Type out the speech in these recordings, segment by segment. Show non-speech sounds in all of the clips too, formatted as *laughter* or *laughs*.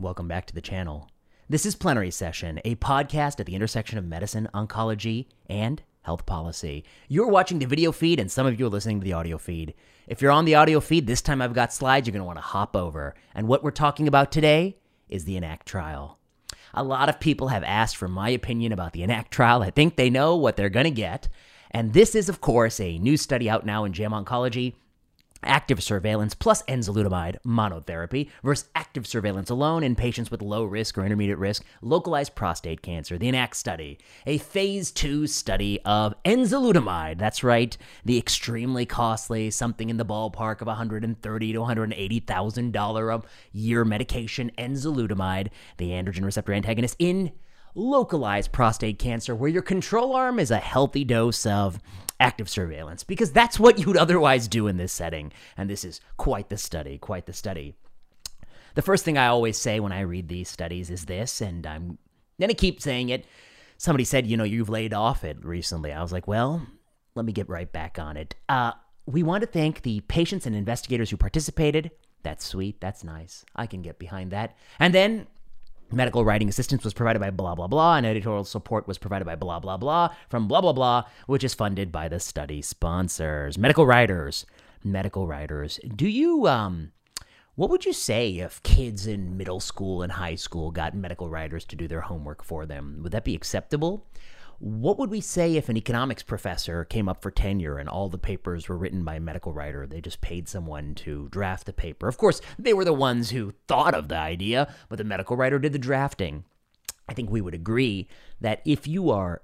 welcome back to the channel. This is Plenary Session, a podcast at the intersection of medicine, oncology, and health policy. You're watching the video feed, and some of you are listening to the audio feed. If you're on the audio feed, this time I've got slides you're going to want to hop over. And what we're talking about today is the ENACT trial. A lot of people have asked for my opinion about the ENACT trial. I think they know what they're going to get. And this is, of course, a new study out now in JAMA Oncology active surveillance plus enzalutamide monotherapy versus active surveillance alone in patients with low risk or intermediate risk localized prostate cancer. The ENACT study, a phase two study of enzalutamide. That's right, the extremely costly, something in the ballpark of 130 to 180 thousand dollar a year medication enzalutamide, the androgen receptor antagonist in localized prostate cancer, where your control arm is a healthy dose of active surveillance, because that's what you'd otherwise do in this setting. And this is quite the study, quite the study. The first thing I always say when I read these studies is this, and I'm going to keep saying it. Somebody said, you know, you've laid off it recently. I was like, well, let me get right back on it. Uh, we want to thank the patients and investigators who participated. That's sweet. That's nice. I can get behind that. And then Medical writing assistance was provided by blah, blah, blah, and editorial support was provided by blah, blah, blah from blah, blah, blah, which is funded by the study sponsors. Medical writers. Medical writers. Do you, um, what would you say if kids in middle school and high school got medical writers to do their homework for them? Would that be acceptable? What would we say if an economics professor came up for tenure and all the papers were written by a medical writer? They just paid someone to draft the paper. Of course, they were the ones who thought of the idea, but the medical writer did the drafting. I think we would agree that if you are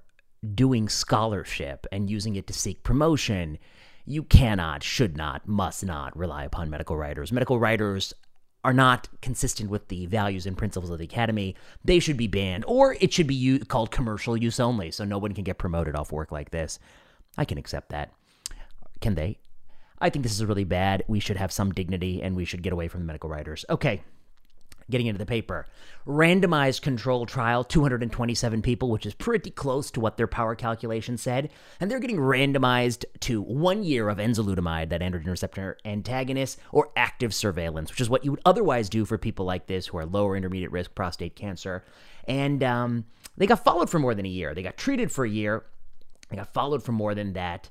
doing scholarship and using it to seek promotion, you cannot, should not, must not rely upon medical writers. Medical writers are not consistent with the values and principles of the academy, they should be banned, or it should be u- called commercial use only, so no one can get promoted off work like this. I can accept that. Can they? I think this is really bad. We should have some dignity, and we should get away from the medical writers. Okay, getting into the paper. Randomized control trial, 227 people, which is pretty close to what their power calculation said. And they're getting randomized to one year of enzalutamide, that androgen receptor antagonist, or active surveillance, which is what you would otherwise do for people like this who are lower intermediate risk prostate cancer. And um, they got followed for more than a year. They got treated for a year. They got followed for more than that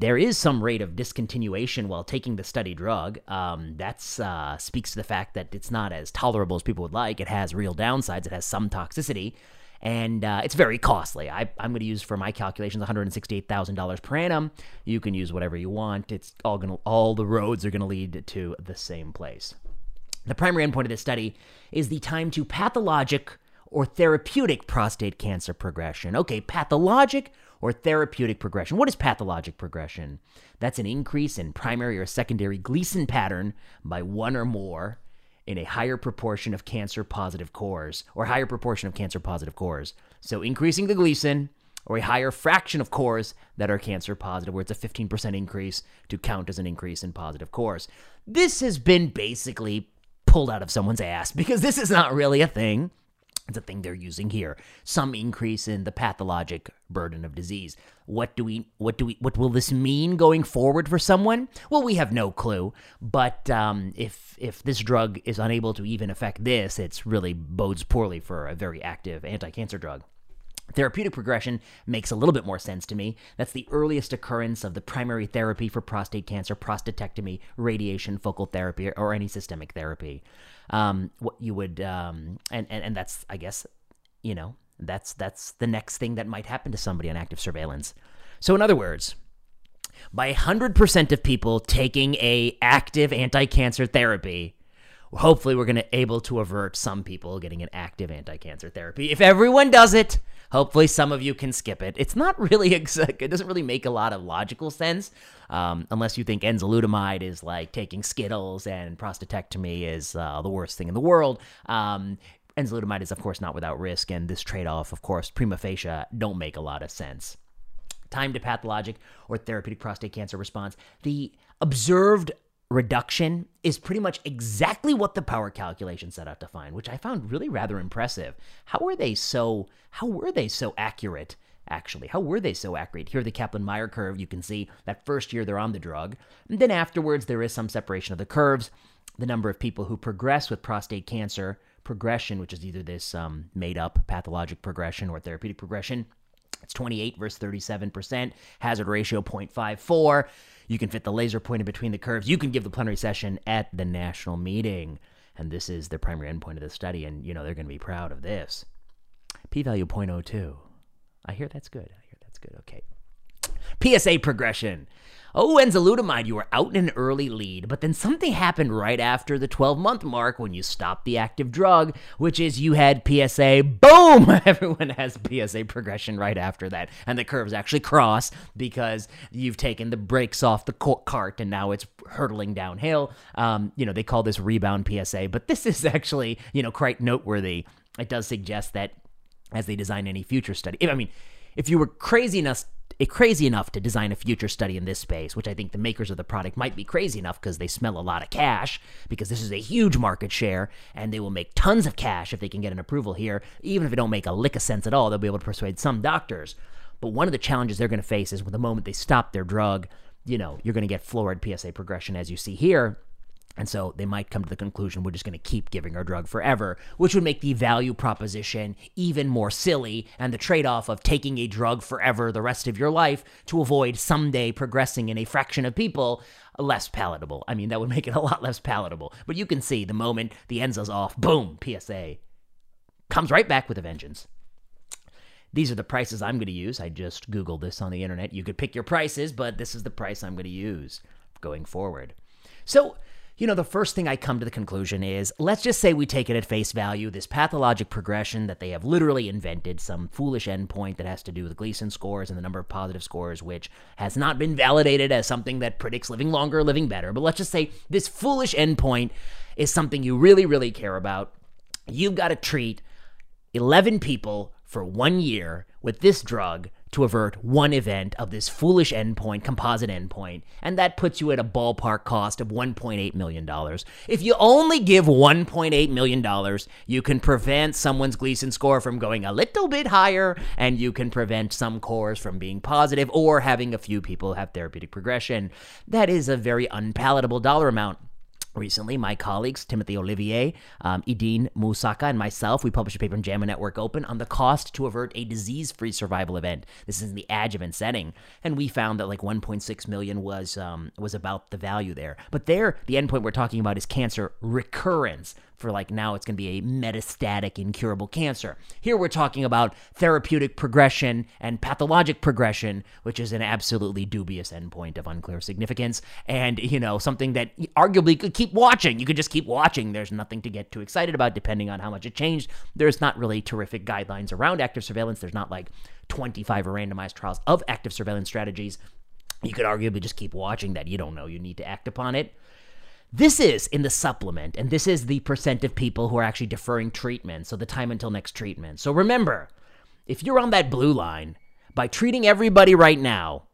there is some rate of discontinuation while taking the study drug. Um, that uh, speaks to the fact that it's not as tolerable as people would like. It has real downsides. It has some toxicity, and uh, it's very costly. I, am going to use for my calculations $168,000 per annum. You can use whatever you want. It's all going to all the roads are going to lead to the same place. The primary endpoint of this study is the time to pathologic or therapeutic prostate cancer progression. Okay, pathologic or therapeutic progression. What is pathologic progression? That's an increase in primary or secondary Gleason pattern by one or more in a higher proportion of cancer positive cores or higher proportion of cancer positive cores. So increasing the Gleason or a higher fraction of cores that are cancer positive, where it's a 15% increase to count as an increase in positive cores. This has been basically pulled out of someone's ass because this is not really a thing. It's a thing they're using here. Some increase in the pathologic burden of disease. What do we? What do we? What will this mean going forward for someone? Well, we have no clue. But um, if if this drug is unable to even affect this, it's really bodes poorly for a very active anti-cancer drug. Therapeutic progression makes a little bit more sense to me. That's the earliest occurrence of the primary therapy for prostate cancer, prostatectomy, radiation, focal therapy, or any systemic therapy um, what you would um, and, and and that's I guess you know that's that's the next thing that might happen to somebody on active surveillance. So in other words, by 100% of people taking a active anti-cancer therapy, hopefully we're going to able to avert some people getting an active anti-cancer therapy. If everyone does it, hopefully some of you can skip it. It's not *laughs* really it doesn't really make a lot of logical sense um, unless you think enzalutamide is like taking Skittles and prostatectomy is uh, the worst thing in the world. Um, enzalutamide is of course not without risk, and this trade-off, of course, prima facie, don't make a lot of sense time to pathologic or therapeutic prostate cancer response. The observed reduction is pretty much exactly what the power calculation set out to find, which I found really rather impressive. How were they so how were they so accurate? Actually, how were they so accurate? Here, the Kaplan Meier curve, you can see that first year they're on the drug. And then afterwards, there is some separation of the curves. the number of people who progress with prostate cancer progression, which is either this um, made up pathologic progression or therapeutic progression. It's 28 versus 37%, hazard ratio 0.54. You can fit the laser pointer between the curves. You can give the plenary session at the national meeting. And this is the primary endpoint of the study. And, you know, they're going to be proud of this. P value 0.02. I hear that's good. I hear that's good. Okay. PSA progression. Oh, enzalutamide, you were out in an early lead, but then something happened right after the 12 month mark when you stopped the active drug, which is you had PSA. Boom! *laughs* Everyone has PSA progression right after that. And the curves actually cross because you've taken the brakes off the cart and now it's hurtling downhill. Um, you know, they call this rebound PSA, but this is actually, you know, quite noteworthy. It does suggest that as they design any future study, I mean, if you were crazy enough crazy enough to design a future study in this space, which I think the makers of the product might be crazy enough because they smell a lot of cash, because this is a huge market share, and they will make tons of cash if they can get an approval here. Even if it don't make a lick of sense at all, they'll be able to persuade some doctors. But one of the challenges they're going to face is with the moment they stop their drug, you know, you're going to get florid PSA progression as you see here. And so they might come to the conclusion we're just going to keep giving our drug forever, which would make the value proposition even more silly and the trade off of taking a drug forever the rest of your life to avoid someday progressing in a fraction of people less palatable. I mean, that would make it a lot less palatable. But you can see the moment the enza's off, boom, PSA comes right back with a vengeance. These are the prices I'm going to use. I just Googled this on the internet. You could pick your prices, but this is the price I'm going to use going forward. So, you know, the first thing I come to the conclusion is let's just say we take it at face value, this pathologic progression that they have literally invented, some foolish endpoint that has to do with Gleason scores and the number of positive scores, which has not been validated as something that predicts living longer, living better. But let's just say this foolish endpoint is something you really, really care about. You've got to treat 11 people for one year with this drug to avert one event of this foolish endpoint, composite endpoint, and that puts you at a ballpark cost of $1.8 million. If you only give $1.8 million, you can prevent someone's Gleason score from going a little bit higher, and you can prevent some cores from being positive or having a few people have therapeutic progression. That is a very unpalatable dollar amount. Recently, my colleagues, Timothy Olivier, um, Ideen Musaka, and myself, we published a paper in JAMA Network Open on the cost to avert a disease-free survival event. This is in the adjuvant setting, and we found that like 1.6 million was um, was about the value there. But there, the endpoint we're talking about is cancer recurrence for like now it's going to be a metastatic incurable cancer. Here we're talking about therapeutic progression and pathologic progression, which is an absolutely dubious endpoint of unclear significance and, you know, something that arguably could keep watching. You could just keep watching. There's nothing to get too excited about depending on how much it changed. There's not really terrific guidelines around active surveillance. There's not like 25 randomized trials of active surveillance strategies. You could arguably just keep watching that. You don't know. You need to act upon it. This is in the supplement, and this is the percent of people who are actually deferring treatment, so the time until next treatment. So remember, if you're on that blue line, by treating everybody right now,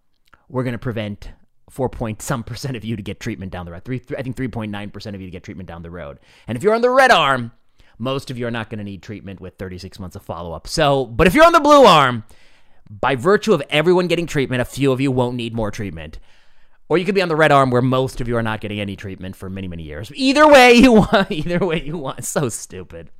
we're going to prevent four point some percent of you to get treatment down the road. Three, th- I think 3.9 percent of you to get treatment down the road. And if you're on the red arm, most of you are not going to need treatment with 36 months of follow up. So, but if you're on the blue arm, by virtue of everyone getting treatment, a few of you won't need more treatment. Or you could be on the red arm where most of you are not getting any treatment for many, many years. Either way *laughs* you want, either way you want. So stupid.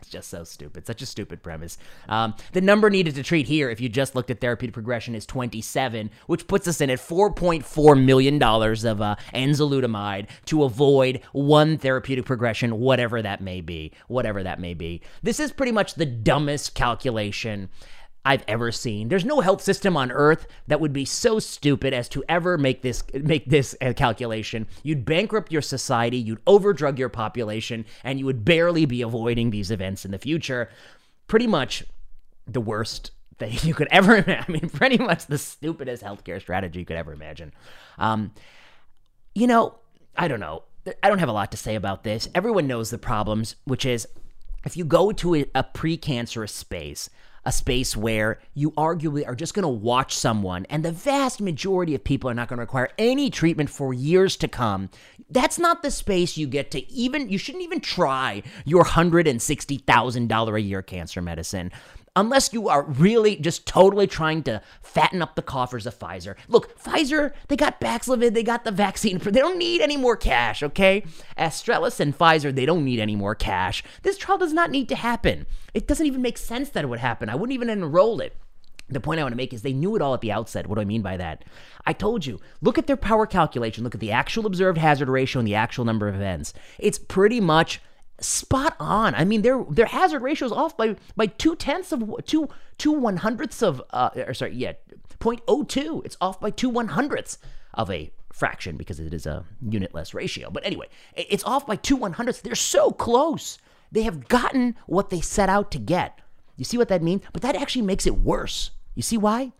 It's just so stupid. Such a stupid premise. Um, the number needed to treat here, if you just looked at therapeutic progression, is 27, which puts us in at $4.4 million of uh, enzalutamide to avoid one therapeutic progression, whatever that may be. Whatever that may be. This is pretty much the dumbest calculation I've ever seen. There's no health system on earth that would be so stupid as to ever make this make this a calculation. You'd bankrupt your society, you'd overdrug your population, and you would barely be avoiding these events in the future. Pretty much the worst thing *laughs* you could ever imagine. *laughs* I mean, pretty much the stupidest healthcare strategy you could ever imagine. Um, you know, I don't know. I don't have a lot to say about this. Everyone knows the problems, which is if you go to a, a precancerous space, a space where you arguably are just going to watch someone, and the vast majority of people are not going to require any treatment for years to come. That's not the space you get to even, you shouldn't even try your $160,000 a year cancer medicine. Unless you are really just totally trying to fatten up the coffers of Pfizer. Look, Pfizer, they got Paxlovid, they got the vaccine. *laughs* They don't need any more cash, okay? Astellas and Pfizer, they don't need any more cash. This trial does not need to happen. It doesn't even make sense that it would happen. I wouldn't even enroll it. The point I want to make is they knew it all at the outset. What do I mean by that? I told you, look at their power calculation, look at the actual observed hazard ratio and the actual number of events. It's pretty much spot on. I mean, their their hazard ratio is off by by two tenths of two two one hundredths of uh, or sorry, yeah, 0.02. It's off by two one hundredths of a fraction because it is a unitless ratio. But anyway, it's off by two one hundredths. They're so close. They have gotten what they set out to get. You see what that means? But that actually makes it worse. You see why?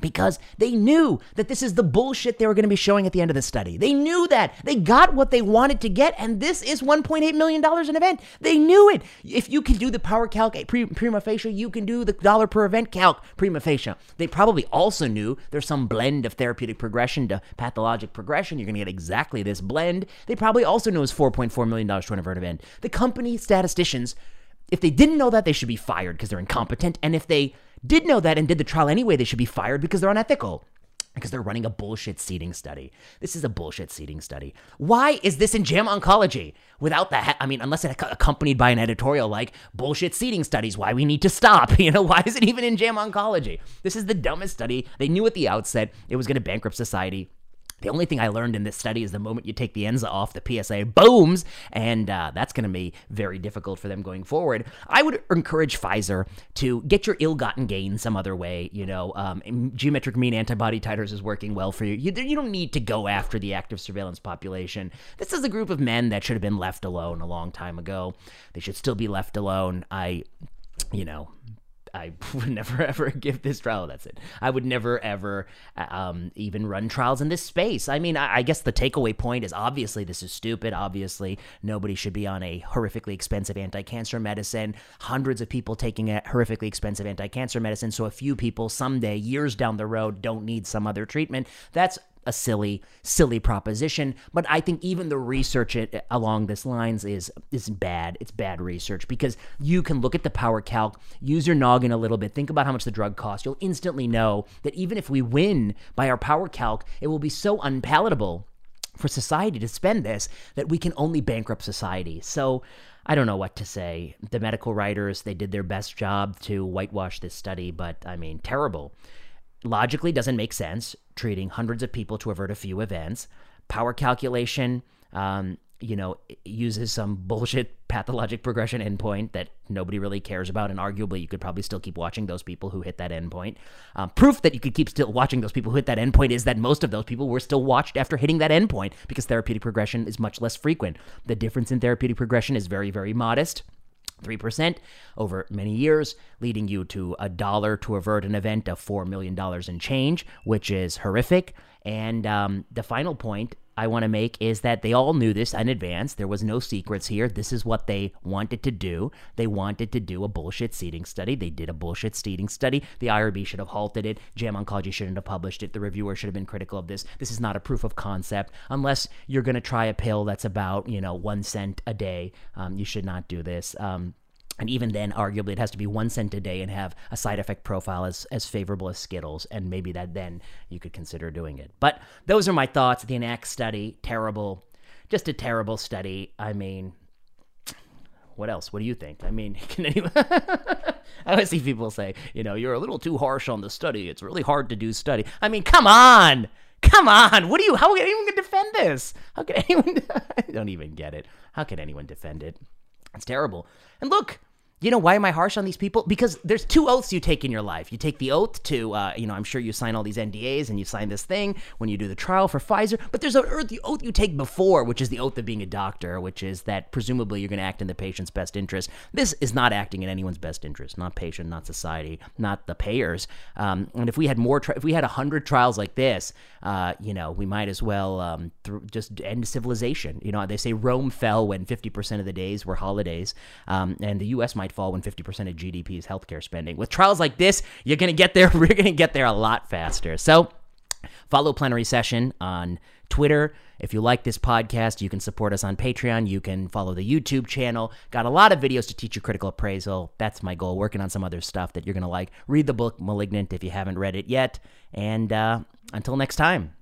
Because they knew that this is the bullshit they were going to be showing at the end of the study. They knew that. They got what they wanted to get, and this is $1.8 million an event. They knew it. If you can do the power calc eh, prima facie, you can do the dollar per event calc prima facie. They probably also knew there's some blend of therapeutic progression to pathologic progression. You're going to get exactly this blend. They probably also knew it's $4.4 million to an event. The company statisticians, if they didn't know that, they should be fired because they're incompetent. And if they did know that and did the trial anyway, they should be fired because they're unethical. Because they're running a bullshit seeding study. This is a bullshit seeding study. Why is this in JAMA Oncology? Without that, I mean, unless it's accompanied by an editorial like bullshit seeding studies, why we need to stop. *laughs* You know, why is it even in JAMA Oncology? This is the dumbest study. They knew at the outset it was going to bankrupt society. The only thing I learned in this study is the moment you take the ENZA off, the PSA booms, and uh, that's going to be very difficult for them going forward. I would encourage Pfizer to get your ill-gotten gain some other way. You know, um, geometric mean antibody titers is working well for you. you. You don't need to go after the active surveillance population. This is a group of men that should have been left alone a long time ago. They should still be left alone. I, you know, I *laughs* would never ever give this trial. That's it. I would never ever uh, um, even run trials in this space. I mean, I, I, guess the takeaway point is obviously this is stupid. Obviously, nobody should be on a horrifically expensive anti-cancer medicine. Hundreds of people taking a horrifically expensive anti-cancer medicine. So a few people someday, years down the road, don't need some other treatment. That's a silly, silly proposition. But I think even the research it, along this lines is is bad. It's bad research because you can look at the power calc, use your noggin a little bit, think about how much the drug costs. You'll instantly know that even if we win by our power calc, it will be so unpalatable for society to spend this that we can only bankrupt society. So I don't know what to say. The medical writers, they did their best job to whitewash this study, but I mean, terrible logically doesn't make sense treating hundreds of people to avert a few events. Power calculation, um, you know, uses some *laughs* bullshit pathologic progression endpoint that nobody really cares about, and arguably you could probably still keep watching those people who hit that endpoint. Um, proof that you could keep still watching those people who hit that endpoint is that most of those people were still watched after hitting that endpoint because therapeutic progression is much less frequent. The difference in therapeutic progression is very, very modest. 3% over many years, leading you to a dollar to avert an event of $4 million in change, which is horrific. And um, the final point I want to make is that they all knew this in advance. There was no secrets here. This is what they wanted to do. They wanted to do a bullshit seeding study. They did a bullshit seeding study. The IRB should have halted it. JAMA Oncology shouldn't have published it. The reviewer should have been critical of this. This is not a proof of concept. Unless you're going to try a pill that's about, you know, one cent a day, um, you should not do this. Um, and even then, arguably, it has to be one cent a day and have a side effect profile as, as favorable as Skittles. And maybe that then you could consider doing it. But those are my thoughts. The ENACT study, terrible. Just a terrible study. I mean, what else? What do you think? I mean, *laughs* can anyone. *laughs* I always see people say, you know, you're a little too harsh on the study. It's really hard to do study. I mean, come on. Come on. What do you. How can anyone defend this? How can *laughs* anyone. I don't even get it. How can anyone defend it? It's terrible. And look, you know why am I harsh on these people? Because there's two oaths you take in your life. You take the oath to, uh, you know, I'm sure you sign all these NDAs and you sign this thing when you do the trial for Pfizer. But there's an oath you take before, which is the oath of being a doctor, which is that presumably you're going to act in the patient's best interest. This is not acting in anyone's best interest, not patient, not society, not the payers. Um, and if we had more, tri- if we had hundred trials like this, uh, you know, we might as well um, th- just end civilization. You know, they say Rome fell when 50% of the days were holidays, um, and the U.S. might fall when 50% of GDP is healthcare spending. With trials like this, you're going to get there. *laughs* We're going to get there a lot faster. So, follow plenary session on Twitter. If you like this podcast, you can support us on Patreon. You can follow the YouTube channel. Got a lot of videos to teach you critical appraisal. That's my goal. Working on some other stuff that you're going to like. Read the book Malignant if you haven't read it yet. And uh, until next time.